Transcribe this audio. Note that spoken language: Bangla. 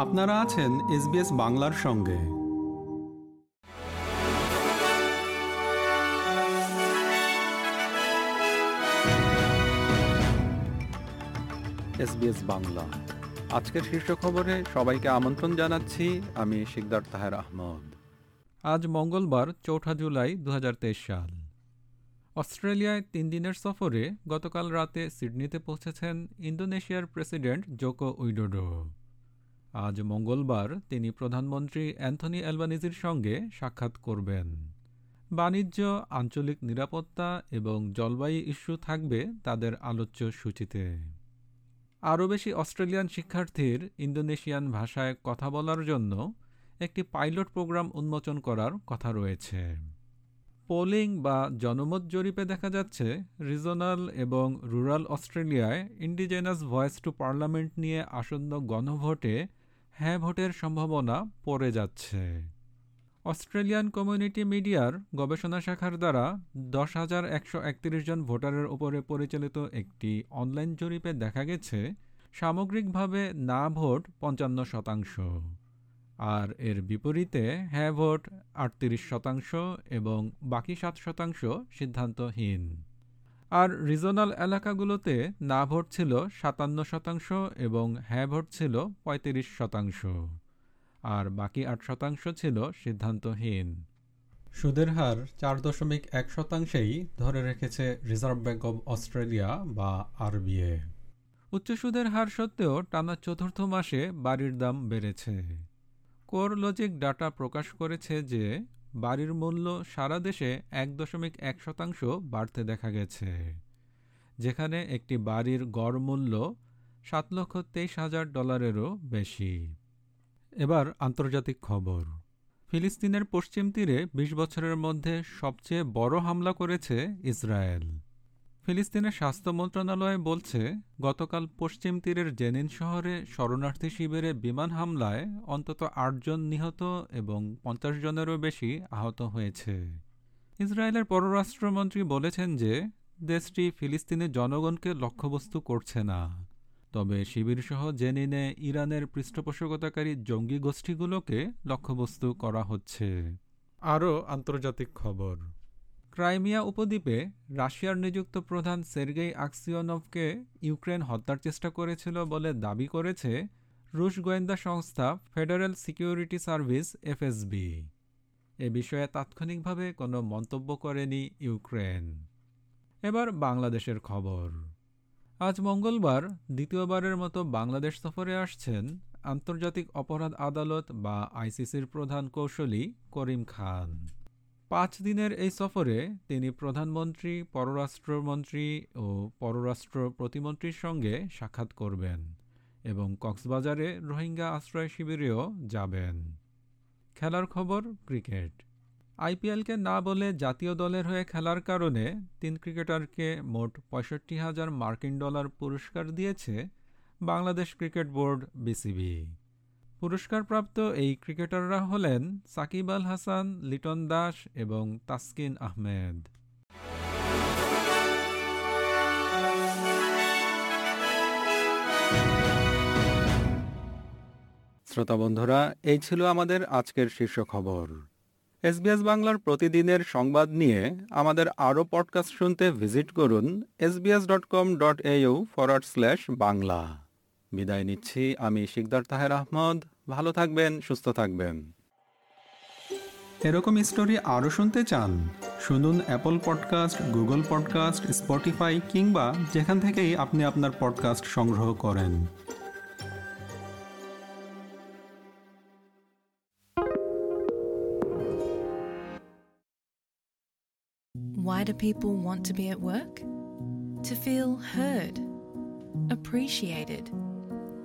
আপনারা আছেন এসবিএস বাংলার সঙ্গে। এসবিএস বাংলা। আজকের শীর্ষ খবরে সবাইকে আমন্ত্রণ জানাচ্ছি আমি শিকদার তাহের আহমদ। আজ মঙ্গলবার চৌঠা জুলাই দু হাজার তেইশ সাল। অস্ট্রেলিয়ায় তিন দিনের সফরে গতকাল রাতে সিডনিতে পৌঁছেছেন ইন্দোনেশিয়ার প্রেসিডেন্ট জোকো উইডোডো। আজ মঙ্গলবার তিনি প্রধানমন্ত্রী অ্যান্থনি অ্যালবানিজির সঙ্গে সাক্ষাৎ করবেন। বাণিজ্য, আঞ্চলিক নিরাপত্তা এবং জলবায়ু ইস্যু থাকবে তাদের আলোচ্য সূচিতে। আরও বেশি অস্ট্রেলিয়ান শিক্ষার্থীর ইন্দোনেশিয়ান ভাষায় কথা বলার জন্য একটি পাইলট প্রোগ্রাম উন্মোচন করার কথা রয়েছে। পোলিং বা জনমত জরিপে দেখা যাচ্ছে, রিজনাল এবং রুরাল অস্ট্রেলিয়ায় ইন্ডিজেনাস ভয়েস টু পার্লামেন্ট নিয়ে আসন্ন গণভোটে হ্যাঁ ভোটের সম্ভাবনা পড়ে যাচ্ছে। অস্ট্রেলিয়ান কমিউনিটি মিডিয়ার গবেষণা শাখার দ্বারা দশ হাজার একশো একত্রিশ জন ভোটারের উপরে পরিচালিত একটি অনলাইন জরিপে দেখা গেছে, সামগ্রিকভাবে না ভোট পঞ্চান্ন শতাংশ। আর এর বিপরীতে হ্যাঁ ভোট আটত্রিশ শতাংশ এবং বাকি সাত শতাংশ সিদ্ধান্তহীন। আর রিজনাল এলাকাগুলোতে না ভোট ছিল সাতান্ন শতাংশ এবং হ্যাঁ ভোট ছিল পঁয়ত্রিশ শতাংশ। আর বাকি আট শতাংশ ছিল সিদ্ধান্তহীন। সুদের হার চার দশমিক এক শতাংশেই ধরে রেখেছে রিজার্ভ ব্যাঙ্ক অব অস্ট্রেলিয়া বা আরবিএ উচ্চ সুদের হার সত্ত্বেও টানা চতুর্থ মাসে বাড়ির দাম বেড়েছে। কোর লজিক ডাটা প্রকাশ করেছে যে বাড়ির মূল্য সারা দেশে এক দশমিক এক শতাংশ বাড়তে দেখা গেছে। যেখানে একটি বাড়ির গড় মূল্য সাত লক্ষ তেইশ হাজার ডলারেরও বেশি। এবার আন্তর্জাতিক খবর। ফিলিস্তিনের পশ্চিম তীরে ২০ বছরের মধ্যে সবচেয়ে বড় হামলা করেছে ইসরায়েল। ফিলিস্তিনের স্বাস্থ্য মন্ত্রণালয় বলছে, গতকাল পশ্চিম তীরের জেনিন শহরে শরণার্থী শিবিরে বিমান হামলায় অন্তত আটজন নিহত এবং পঞ্চাশ জনেরও বেশি আহত হয়েছে। ইসরায়েলের পররাষ্ট্রমন্ত্রী বলেছেন যে, দেশটি ফিলিস্তিনের জনগণকে লক্ষ্যবস্তু করছে না। তবে শিবিরসহ জেনিনে, ইরানের পৃষ্ঠপোষকতাকারী জঙ্গি গোষ্ঠীগুলোকে লক্ষ্যবস্তু করা হচ্ছে। আরও আন্তর্জাতিক খবর। ক্রাইমিয়া উপদ্বীপে রাশিয়ার নিযুক্ত প্রধান সের্গেই আকসিয়নভকে ইউক্রেন হত্যার চেষ্টা করেছিল বলে দাবি করেছে রুশ গোয়েন্দা সংস্থা ফেডারেল সিকিউরিটি সার্ভিস এফএসবি। এ বিষয়ে তাৎক্ষণিকভাবে কোনো মন্তব্য করেনি ইউক্রেন। এবার বাংলাদেশের খবর। আজ মঙ্গলবার দ্বিতীয়বারের মতো বাংলাদেশ সফরে আসছেন আন্তর্জাতিক অপরাধ আদালত বা আইসিসির প্রধান কৌশলী করিম খান। পাঁচ দিনের এই সফরে তিনি প্রধানমন্ত্রী, পররাষ্ট্রমন্ত্রী ও পররাষ্ট্র প্রতিমন্ত্রীর সঙ্গে সাক্ষাৎ করবেন এবং কক্সবাজারে রোহিঙ্গা আশ্রয় শিবিরেও যাবেন। খেলার খবর, ক্রিকেট। আইপিএলকে না বলে জাতীয় দলের হয়ে খেলার কারণে তিন ক্রিকেটারকে মোট পঁয়ষট্টি হাজার মার্কিন ডলার পুরস্কার দিয়েছে বাংলাদেশ ক্রিকেট বোর্ড বিসিবি। পুরস্কারপ্রাপ্ত এই ক্রিকেটাররা হলেন সাকিব আল হাসান, লিটন দাস এবং তাসকিন আহমেদ। শ্রোতা বন্ধুরা, এই ছিল আমাদের আজকের শীর্ষ খবর। এসবিএস বাংলার প্রতিদিনের সংবাদ নিয়ে আমাদের আরও পডকাস্ট শুনতে ভিজিট করুন SBS dot com dot au forward slash Bangla. বিদায় নিচ্ছি। আমি শিকদার তাহের আহমদ। ভালো থাকবেন সুস্থ থাকবেন। এরকম স্টোরি আরও শুনতে চান শুনুন Apple podcast Google podcast Spotify কিংবা যেখান থেকেই আপনি আপনার পডকাস্ট সংগ্রহ করেন। Why do people want to be at work? To feel heard, appreciated,